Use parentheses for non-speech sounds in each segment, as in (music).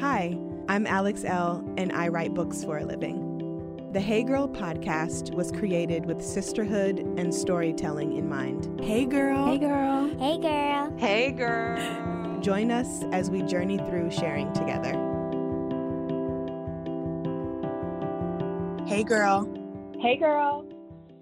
Hi, I'm Alex Elle, and I write books for a living. The Hey Girl podcast was created with sisterhood and storytelling in mind. Hey, girl. Hey, girl. Hey, girl. Hey, girl. Join us as we journey through sharing together. Hey, girl. Hey, girl.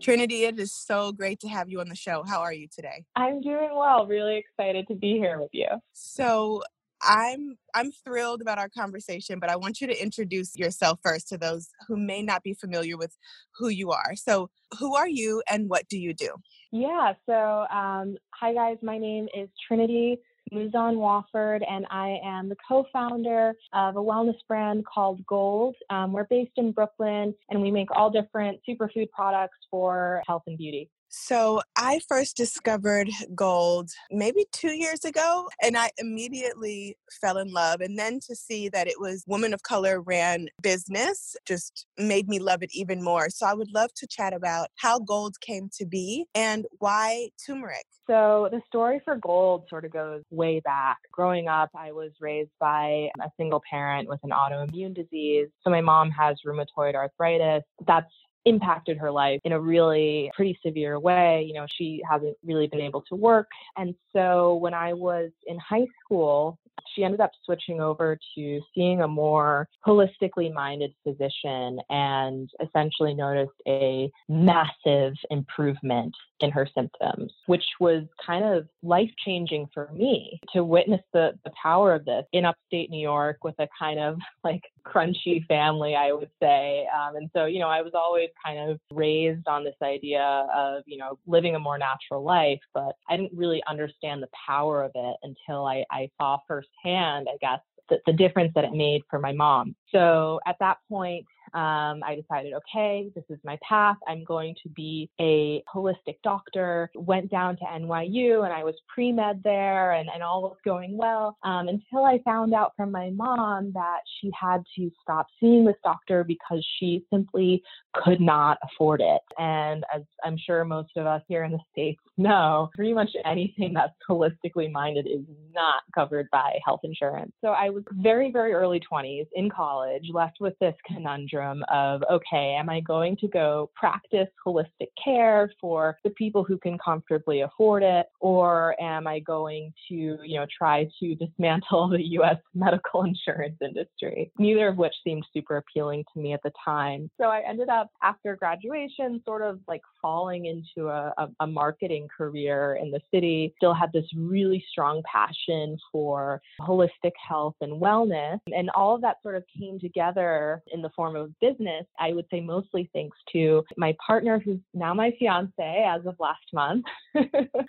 Trinity, it is so great to have you on the show. How are you today? I'm doing well. Really excited to be here with you. So, I'm I'm thrilled about our conversation, but I want you to introduce yourself first to those who may not be familiar with who you are. So, who are you and what do you do? Yeah, so um, hi guys, my name is Trinity Mouzon Wofford, and I am the co-founder of a wellness brand called Golde. Um, we're based in Brooklyn, and we make all different superfood products for health and beauty. So I first discovered Golde maybe two years ago, and I immediately fell in love. And then to see that it was woman of color ran business just made me love it even more. So I would love to chat about how Golde came to be and why turmeric. So the story for Golde sort of goes way back. Growing up, I was raised by a single parent with an autoimmune disease. So my mom has rheumatoid arthritis. That's impacted her life in a really pretty severe way. You know, she hasn't really been able to work. And so when I was in high school, she ended up switching over to seeing a more holistically minded physician and essentially noticed a massive improvement in her symptoms, which was kind of life changing for me to witness the, the power of this in upstate New York with a kind of (laughs) like crunchy family, I would say. Um, and so, you know, I was always kind of raised on this idea of, you know, living a more natural life, but I didn't really understand the power of it until I, I saw firsthand, I guess, the, the difference that it made for my mom. So at that point, um, I decided, okay, this is my path. I'm going to be a holistic doctor. Went down to NYU and I was pre med there and, and all was going well um, until I found out from my mom that she had to stop seeing this doctor because she simply could not afford it. And as I'm sure most of us here in the States (laughs) know, pretty much anything that's holistically minded is not covered by health insurance. So I was very, very early 20s in college, left with this conundrum conundrum of okay, am I going to go practice holistic care for the people who can comfortably afford it, or am I going to, you know, try to dismantle (laughs) the US medical (laughs) insurance industry? Neither of which seemed super appealing to me at the time. So I ended up after graduation sort of like falling into a, a, a marketing career in the city, still had this really strong passion for holistic health and wellness. And all of that sort of came together in the form of business, I would say mostly thanks to my partner, who's now my fiance as of last month.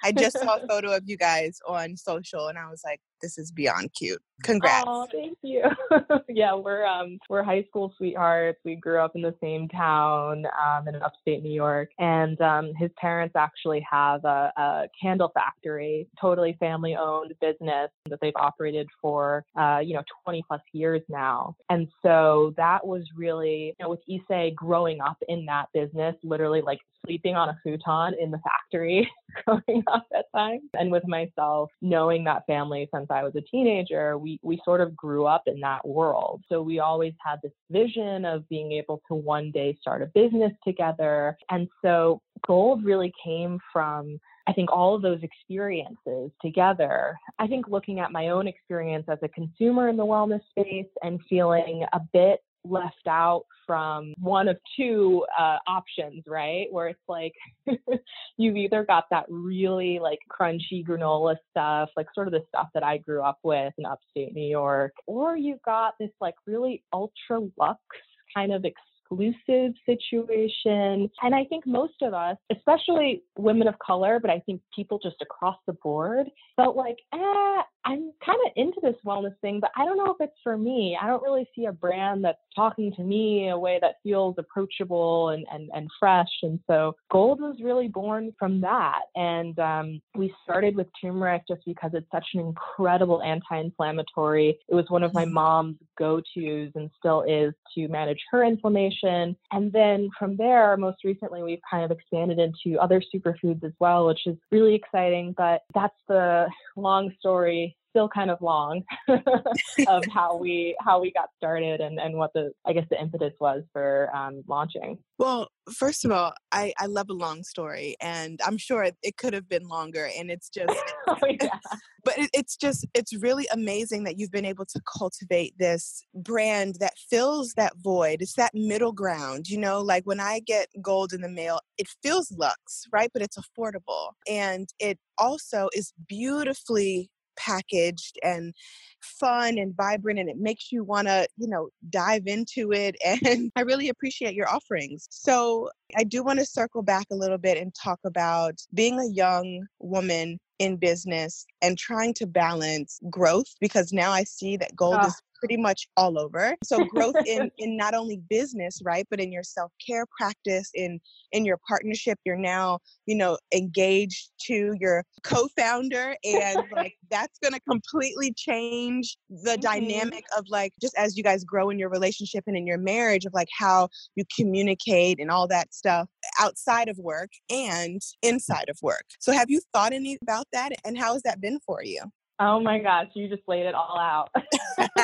I just saw a (laughs) photo of you guys on social and I was like, this is beyond cute. Congrats. Oh, thank you. (laughs) yeah, we're um we're high school sweethearts. We grew up in the same town um, in upstate New York, and um, his parents actually have a, a candle factory, totally family owned business that they've operated for uh, you know 20 plus years now. And so that was really you know with Issey growing up in that business, literally like sleeping on a futon in the factory (laughs) growing up at times. And with myself, knowing that family since I was a teenager, we, we sort of grew up in that world. So we always had this vision of being able to one day start a business together. And so Golde really came from I think all of those experiences together. I think looking at my own experience as a consumer in the wellness space and feeling a bit left out from one of two uh, options, right? Where it's like (laughs) you've either got that really like crunchy granola stuff, like sort of the stuff that I grew up with in upstate New York, or you've got this like really ultra luxe kind of exclusive situation. And I think most of us, especially women of color, but I think people just across the board, felt like, eh, I'm kind of into this wellness thing, but I don't know if it's for me. I don't really see a brand that's talking to me in a way that feels approachable and, and, and fresh. And so Golde was really born from that. And um, we started with turmeric just because it's such an incredible anti inflammatory. It was one of my mm-hmm. mom's go tos and still is to manage her inflammation. And then from there, most recently, we've kind of expanded into other superfoods as well, which is really exciting. But that's the long story still kind of long (laughs) of how we how we got started and and what the I guess the impetus was for um, launching. Well, first of all, I, I love a long story, and I'm sure it, it could have been longer. And it's just, (laughs) oh, yeah. (laughs) but it, it's just, it's really amazing that you've been able to cultivate this brand that fills that void. It's that middle ground, you know, like when I get Golde in the mail, it feels luxe, right? But it's affordable. And it also is beautifully packaged and fun and vibrant and it makes you want to you know dive into it (laughs) and i really appreciate your offerings so i do want to circle back a little bit and talk about being a young woman in business and trying to balance growth because now i see that Golde oh. is pretty much all over so growth in (laughs) in not only business right but in your self-care practice in in your partnership you're now you know engaged to your co-founder and like (laughs) that's going to completely change the mm-hmm. dynamic of like just as you guys grow in your relationship and in your marriage of like how you communicate and all that stuff outside of work and inside of work so have you thought any about that and how has that been for you Oh my gosh, you just laid it all out. (laughs)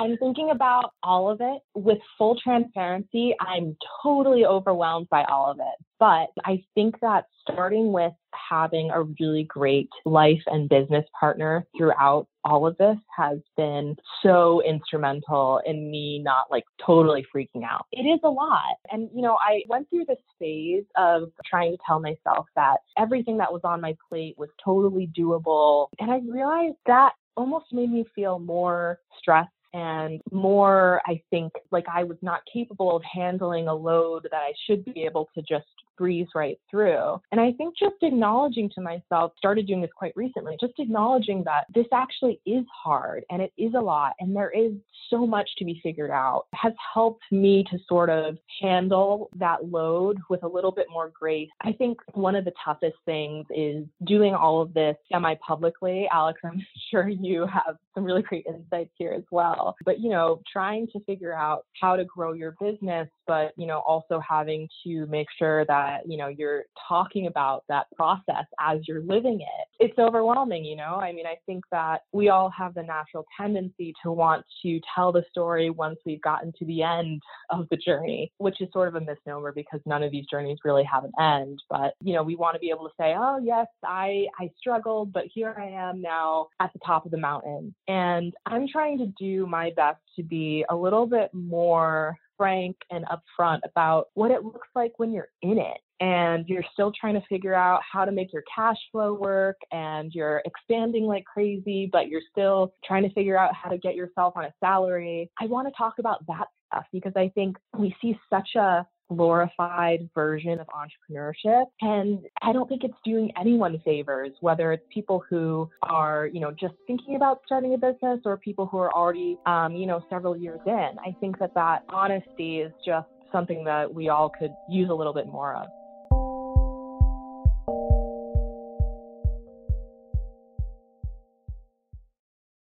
I'm thinking about all of it with full transparency. I'm totally overwhelmed by all of it. But I think that starting with having a really great life and business partner throughout all of this has been so instrumental in me not like totally freaking out. It is a lot. And, you know, I went through this phase of trying to tell myself that everything that was on my plate was totally doable. And I realized that almost made me feel more stressed and more, I think, like I was not capable of handling a load that I should be able to just breeze right through. And I think just acknowledging to myself, started doing this quite recently, just acknowledging that this actually is hard and it is a lot and there is so much to be figured out has helped me to sort of handle that load with a little bit more grace. I think one of the toughest things is doing all of this semi publicly. Alex, (laughs) I'm sure you have some really great insights here as well. But, you know, trying to figure out how to grow your business, but, you know, also having to make sure that that you know you're talking about that process as you're living it it's overwhelming you know? I mean i think that we all have the natural tendency to want to tell the story once we've gotten to the end of the journey which is sort of a misnomer because none of these journeys really have an end but you know we want to be able to say oh yes i i struggled but here i am now at the top of the mountain. And i'm trying to do my best to be a little bit more frank and upfront about what it looks like when you're in it and you're still trying to figure out how to make your cash flow work and you're expanding like crazy, but you're still trying to figure out how to get yourself on a salary. I want to talk about that stuff because I think we see such a glorified version of entrepreneurship. And I don't think it's doing anyone favors, whether it's people who are, you know, just thinking about starting a business or people who are already, um, you know, several years in. I think that that honesty is just something that we all could use a little bit more of.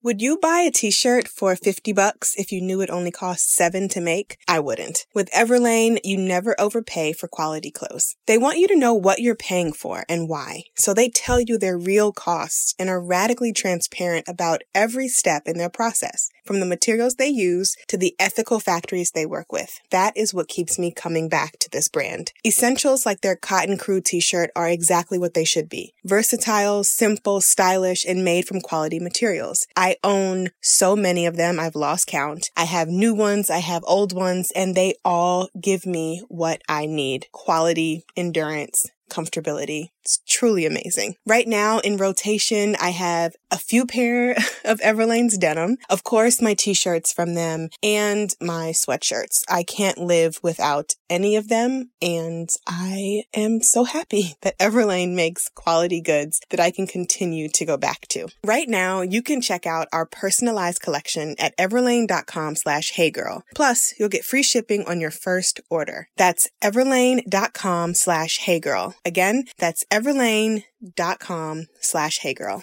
Would you buy a t-shirt for 50 bucks if you knew it only cost 7 to make? I wouldn't. With Everlane, you never overpay for quality clothes. They want you to know what you're paying for and why. So they tell you their real costs and are radically transparent about every step in their process, from the materials they use to the ethical factories they work with. That is what keeps me coming back to this brand. Essentials like their Cotton Crew t-shirt are exactly what they should be. Versatile, simple, stylish, and made from quality materials. I own so many of them. I've lost count. I have new ones. I have old ones and they all give me what I need. Quality, endurance, comfortability. It's truly amazing. Right now in rotation, I have a few pair (laughs) of Everlane's denim, of course, my t-shirts from them and my sweatshirts. I can't live without any of them. And I am so happy (laughs) that Everlane makes quality goods that I can continue to go back to. Right now, you can check out our personalized collection at everlane.com slash heygirl. Plus, you'll get free shipping on your first order. That's everlane.com slash heygirl. Again, that's everlane.com slash heygirl.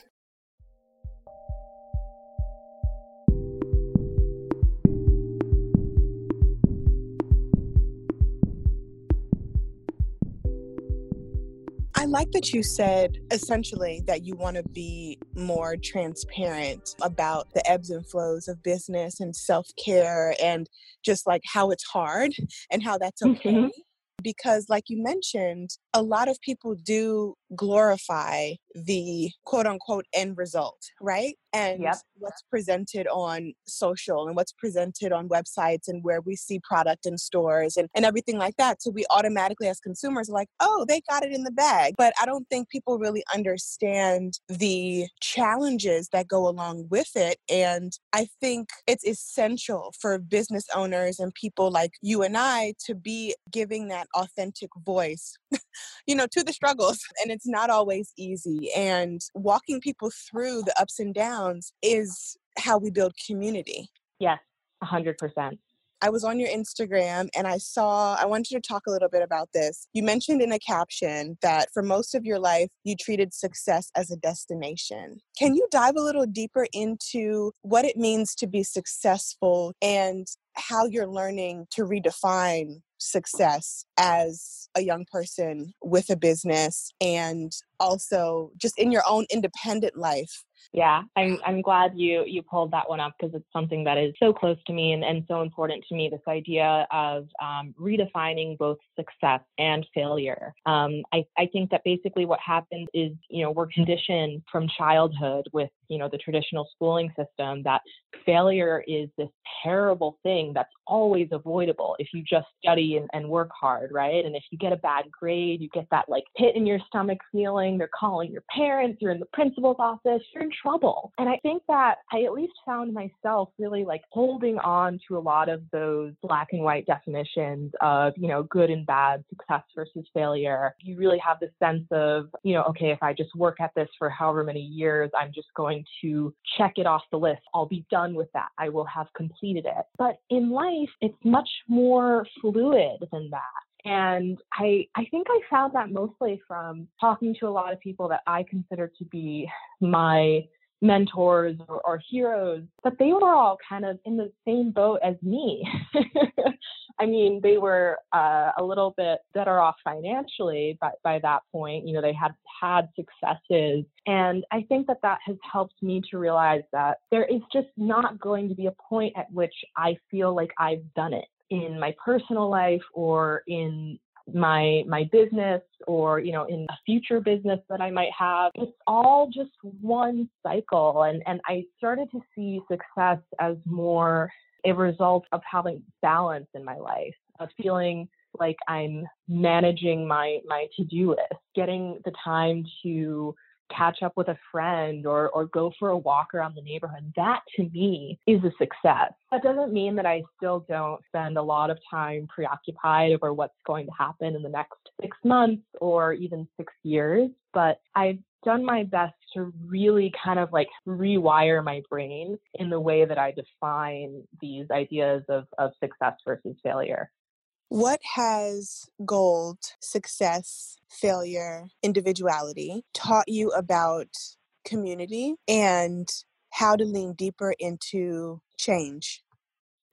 I like that you said essentially that you want to be more transparent about the ebbs and flows of business and self care and just like how it's hard and how that's okay. Mm-hmm because like you mentioned a lot of people do glorify the quote unquote end result, right? And yep. what's presented on social and what's presented on websites and where we see product in stores and, and everything like that. So we automatically, as consumers, are like, oh, they got it in the bag. But I don't think people really understand the challenges that go along with it. And I think it's essential for business owners and people like you and I to be giving that authentic voice (laughs) you know, to the struggles. And it's not always easy. And walking people through the ups and downs is how we build community. Yes, 100%. I was on your Instagram and I saw, I wanted you to talk a little bit about this. You mentioned in a caption that for most of your life, you treated success as a destination. Can you dive a little deeper into what it means to be successful and how you're learning to redefine success as a young person with a business and also just in your own independent life yeah, I'm I'm glad you you pulled that one up because it's something that is so close to me and, and so important to me. This idea of um, redefining both success and failure. Um, I I think that basically what happens is you know we're conditioned from childhood with you know the traditional schooling system that failure is this terrible thing that's always avoidable if you just study and, and work hard, right? And if you get a bad grade, you get that like pit in your stomach feeling. They're calling your parents. You're in the principal's office. You're in trouble. And I think that I at least found myself really like holding on to a lot of those black and white definitions of, you know, good and bad, success versus failure. You really have the sense of, you know, okay, if I just work at this for however many years, I'm just going to check it off the list. I'll be done with that. I will have completed it. But in life, it's much more fluid than that. And I, I think I found that mostly from talking to a lot of people that I consider to be my mentors or, or, heroes, but they were all kind of in the same boat as me. (laughs) I mean, they were uh, a little bit better off financially by, by that point. You know, they had had successes. And I think that that has helped me to realize that there is just not going to be a point at which I feel like I've done it in my personal life or in my my business or you know in a future business that I might have. It's all just one cycle and and I started to see success as more a result of having balance in my life of feeling like I'm managing my my to-do list getting the time to catch up with a friend or or go for a walk around the neighborhood that to me is a success. That doesn't mean that i still don't spend a lot of time preoccupied over what's going to happen in the next 6 months or even 6 years but i've done my best to really kind of like rewire my brain in the way that i define these ideas of of success versus failure what has Golde, success, failure, individuality taught you about community and how to lean deeper into change?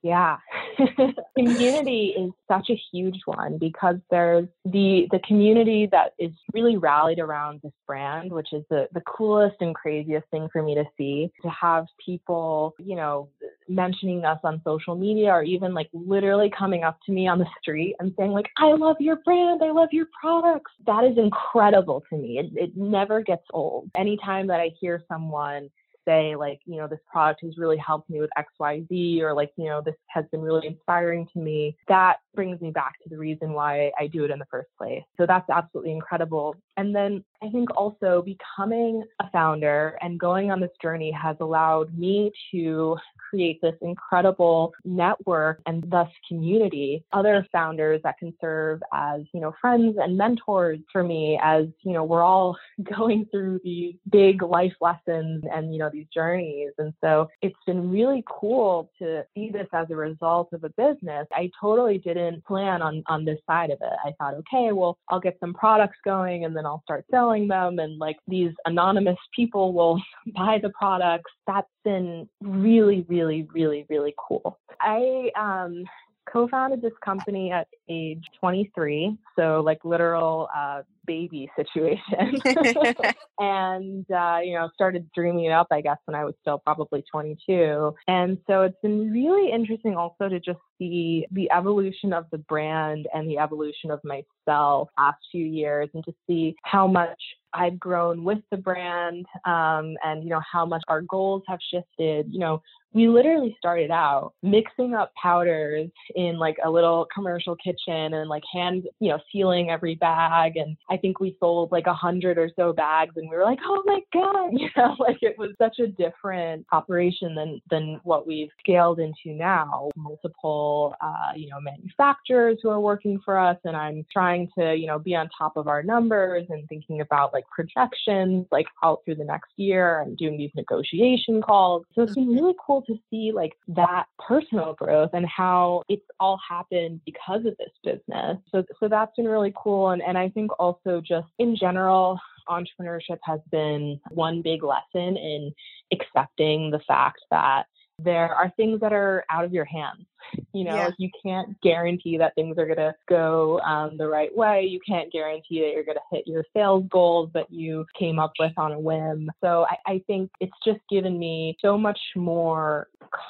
Yeah. (laughs) community is such a huge one because there's the the community that is really rallied around this brand, which is the, the coolest and craziest thing for me to see. To have people, you know, mentioning us on social media or even like literally coming up to me on the street and saying like i love your brand i love your products that is incredible to me it, it never gets old anytime that i hear someone say like you know this product has really helped me with xyz or like you know this has been really inspiring to me that brings me back to the reason why i do it in the first place. So that's absolutely incredible. And then i think also becoming a founder and going on this journey has allowed me to create this incredible network and thus community. Other founders that can serve as you know friends and mentors for me as you know we're all (laughs) going through these big life lessons and you know these journeys. And so it's been really cool to see this as a result of a business. I totally didn't plan on on this side of it. I thought okay well i'll get some products going and then i'll start selling them. And like these anonymous people will (laughs) buy the products. That's been really really really, really, cool. I um, co-founded this company at age 23, so like literal uh, baby situation. (laughs) (laughs) and, uh, you know, started dreaming it up, I guess, when I was still probably 22. And so it's been really interesting also to just see the evolution of the brand and the evolution of myself last few years and to see how much I've grown with the brand um, and you know how much our goals have shifted. You know, we literally started out mixing up powders in like a little commercial kitchen and like hand, you know, sealing every bag. And I think we sold like a hundred or so bags and we were like, oh my God, (laughs) you know, like it was such a different operation than, than what we've scaled into now. Multiple, uh, you know, manufacturers who are working for us. And I'm trying to, you know, be on top of our numbers and thinking about like projections, like out through the next year and doing these negotiation calls. So it's been really cool to see like that personal growth and how it's all happened because of this business. So so that's been really cool. And and I think also just in general, entrepreneurship has been one big lesson in accepting the fact that there are things that are out of your hands. (laughs) You know, yeah. you can't guarantee that things are going to go um, the right way. You can't guarantee that you're going to hit your sales goals that you came up with on a whim. So I, I think it's just given me so much more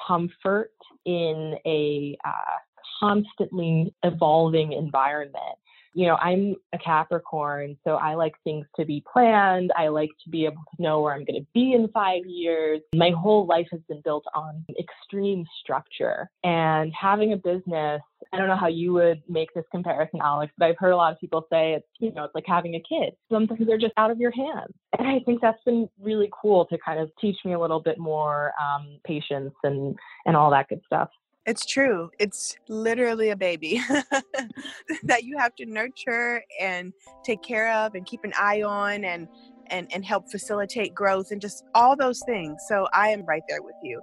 comfort in a uh, constantly evolving environment you know, I'm a Capricorn, so I like things to be planned. I like to be able to know where I'm going to be in five years. My whole life has been built on extreme structure. And having a business, I don't know how you would make this comparison, Alex, but I've heard a lot of people say it's, you know, it's like having a kid. Sometimes they're just out of your hands. And I think that's been really cool to kind of teach me a little bit more um, patience and, and all that good stuff. It's true. It's literally a baby (laughs) that you have to nurture and take care of and keep an eye on and and and help facilitate growth and just all those things. So I am right there with you.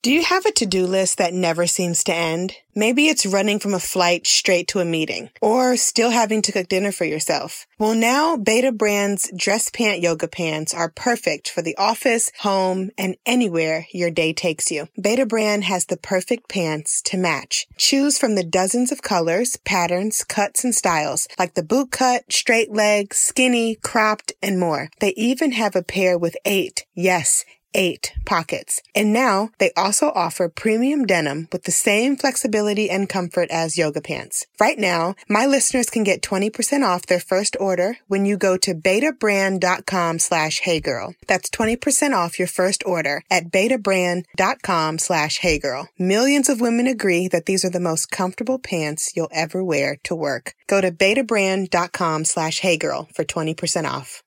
Do you have a to-do list that never seems to end? Maybe it's running from a flight straight to a meeting or still having to cook dinner for yourself. Well, now Betabrand's dress pant yoga pants are perfect for the office, home, and anywhere your day takes you. Betabrand has the perfect pants to match. Choose from the dozens of colors, patterns, cuts, and styles like the boot cut, straight leg, skinny, cropped, and more. They even have a pair with eight, yes, eight pockets. And now they also offer premium denim with the same flexibility and comfort as yoga pants. Right now, my listeners can get 20% off their first order when you go to betabrand.com slash heygirl. That's 20% off your first order at betabrand.com slash heygirl. Millions of women agree that these are the most comfortable pants you'll ever wear to work. Go to betabrand.com slash heygirl for 20% off.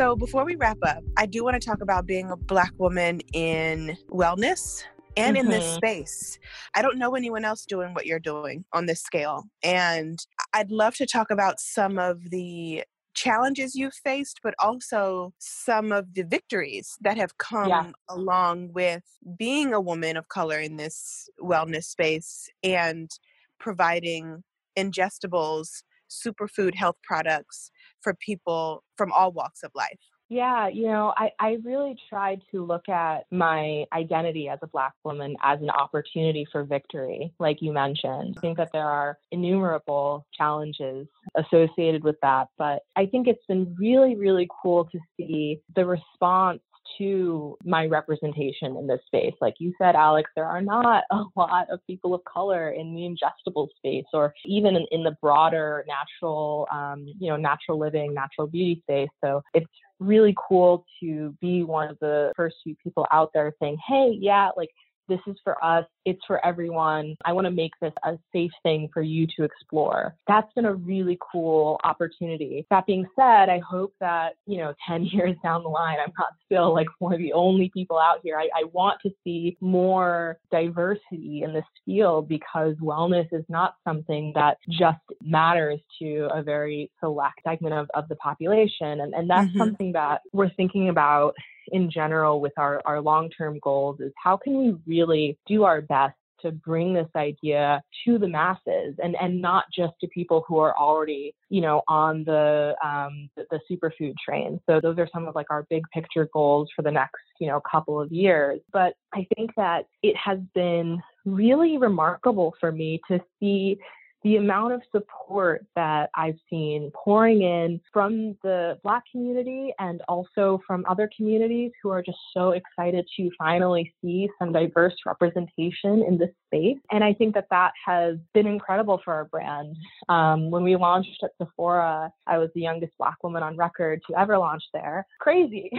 So, before we wrap up, I do want to talk about being a Black woman in wellness and mm-hmm. in this mm-hmm. space. I don't know anyone else doing what you're doing on this scale. And I'd love to talk about some of the challenges you've faced, but also some of the victories that have come yeah. along with being a woman of color in this wellness space and providing ingestibles, superfood health products for people from all walks of life? Yeah, you know, I, I really tried to look at my identity as a Black woman as an opportunity for victory, like you mentioned. I think that there are innumerable challenges associated with that, but I think it's been really, really cool to see the response to my representation in this space. Like you said, Alex, there are not (laughs) a lot of people of color in the ingestible space or even in, in the broader natural, um, you know, natural living, natural beauty space. So it's really cool to be one of the first few people out there saying, hey, yeah, like this is for us. It's for everyone. I want to make this a safe thing for you to explore. That's been a really cool opportunity. That being said, I hope that, you know, (laughs) 10 years down the line, I'm not still like one of the only people out here. I, I want to see more diversity in this field because wellness is not something that just matters to a very select segment of, of the population. And, and that's mm-hmm. something that we're thinking about in general with our, our long term goals is how can we really do our best to bring this idea to the masses and, and not just to people who are already, you know, on the, um, the, superfood train. So those are some of like our big picture goals for the next, you know, couple of years. But I think that it has been really remarkable for me to see the amount of support that I've seen pouring in from the Black community and also from other communities who are just so excited to finally see some diverse representation in this space. And I think that that has been incredible for our brand. Um, when we launched at Sephora, I was the youngest Black woman on record to ever launch there. Crazy.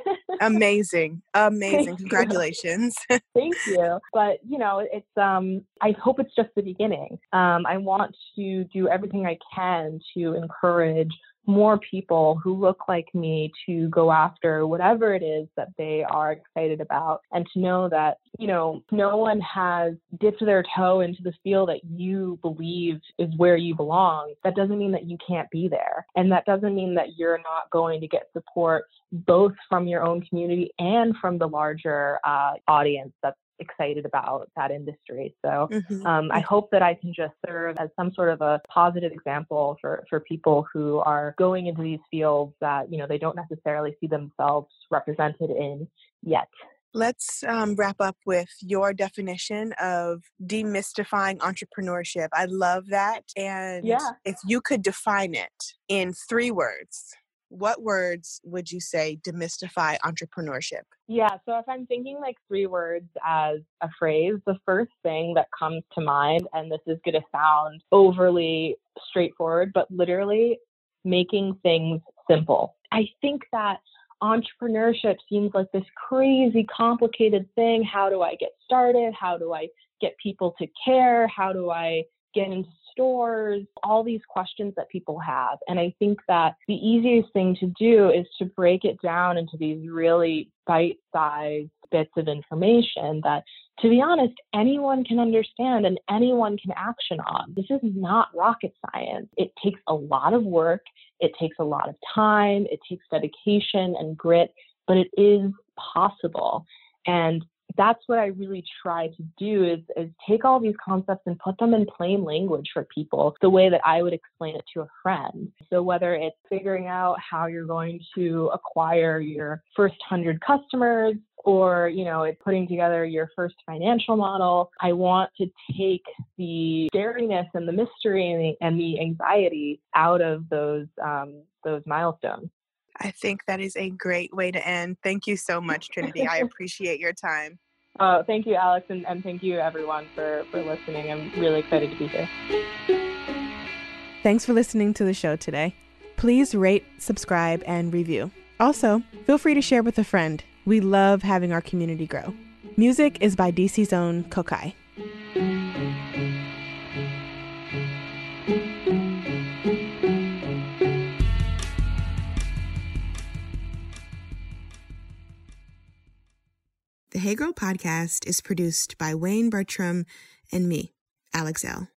(laughs) Amazing. Amazing. Congratulations. (laughs) Thank you. But, you know, it's, um, I hope it's just the beginning. Um, I want to do everything I can to encourage more people who look like me to go after whatever it is that they are excited about and to know that you know no one has dipped their toe into the field that you believe is where you belong. That doesn't mean that you can't be there. And that doesn't mean that you're not going to get support both from your own community and from the larger uh, audience that's excited about that industry. So mm-hmm. um, I hope that I can just serve as some sort of a positive example for, for people who are going into these fields that, you know, they don't necessarily see themselves represented in yet. Let's um, wrap up with your definition of demystifying entrepreneurship. I love that. And yeah. if you could define it in three words, what words would you say demystify entrepreneurship? Yeah, so if I'm thinking like three words as a phrase, the first thing that comes to mind, and this is going to sound overly straightforward, but literally making things simple. I think that entrepreneurship seems like this crazy complicated thing. How do I get started? How do I get people to care? How do I get into stores, all these questions that people have. And I think that the easiest thing to do is to break it down into these really bite sized bits of information that, to be honest, anyone can understand and anyone can action on. This is not rocket science. It takes a lot of work, it takes a lot of time, it takes dedication and grit, but it is possible. And that's what I really try to do is, is take all these concepts and put them in plain language for people the way that I would explain it to a friend. So whether it's figuring out how you're going to acquire your first hundred customers or you know it's putting together your first financial model i want to take the scariness and the mystery and the, and the anxiety out of those um, those milestones I think that is a great way to end. Thank you so much, Trinity. I (laughs) appreciate your time. Uh, thank you, Alex, and, and thank you, everyone, for, for listening. I'm really excited to be here. Thanks for listening to the show today. Please rate, subscribe, and review. Also, feel free to share with a friend. We love having our community grow. Music is by DC's own Kokai. The Hey Girl podcast is produced by Wayne Bertram and me, Alex Elle.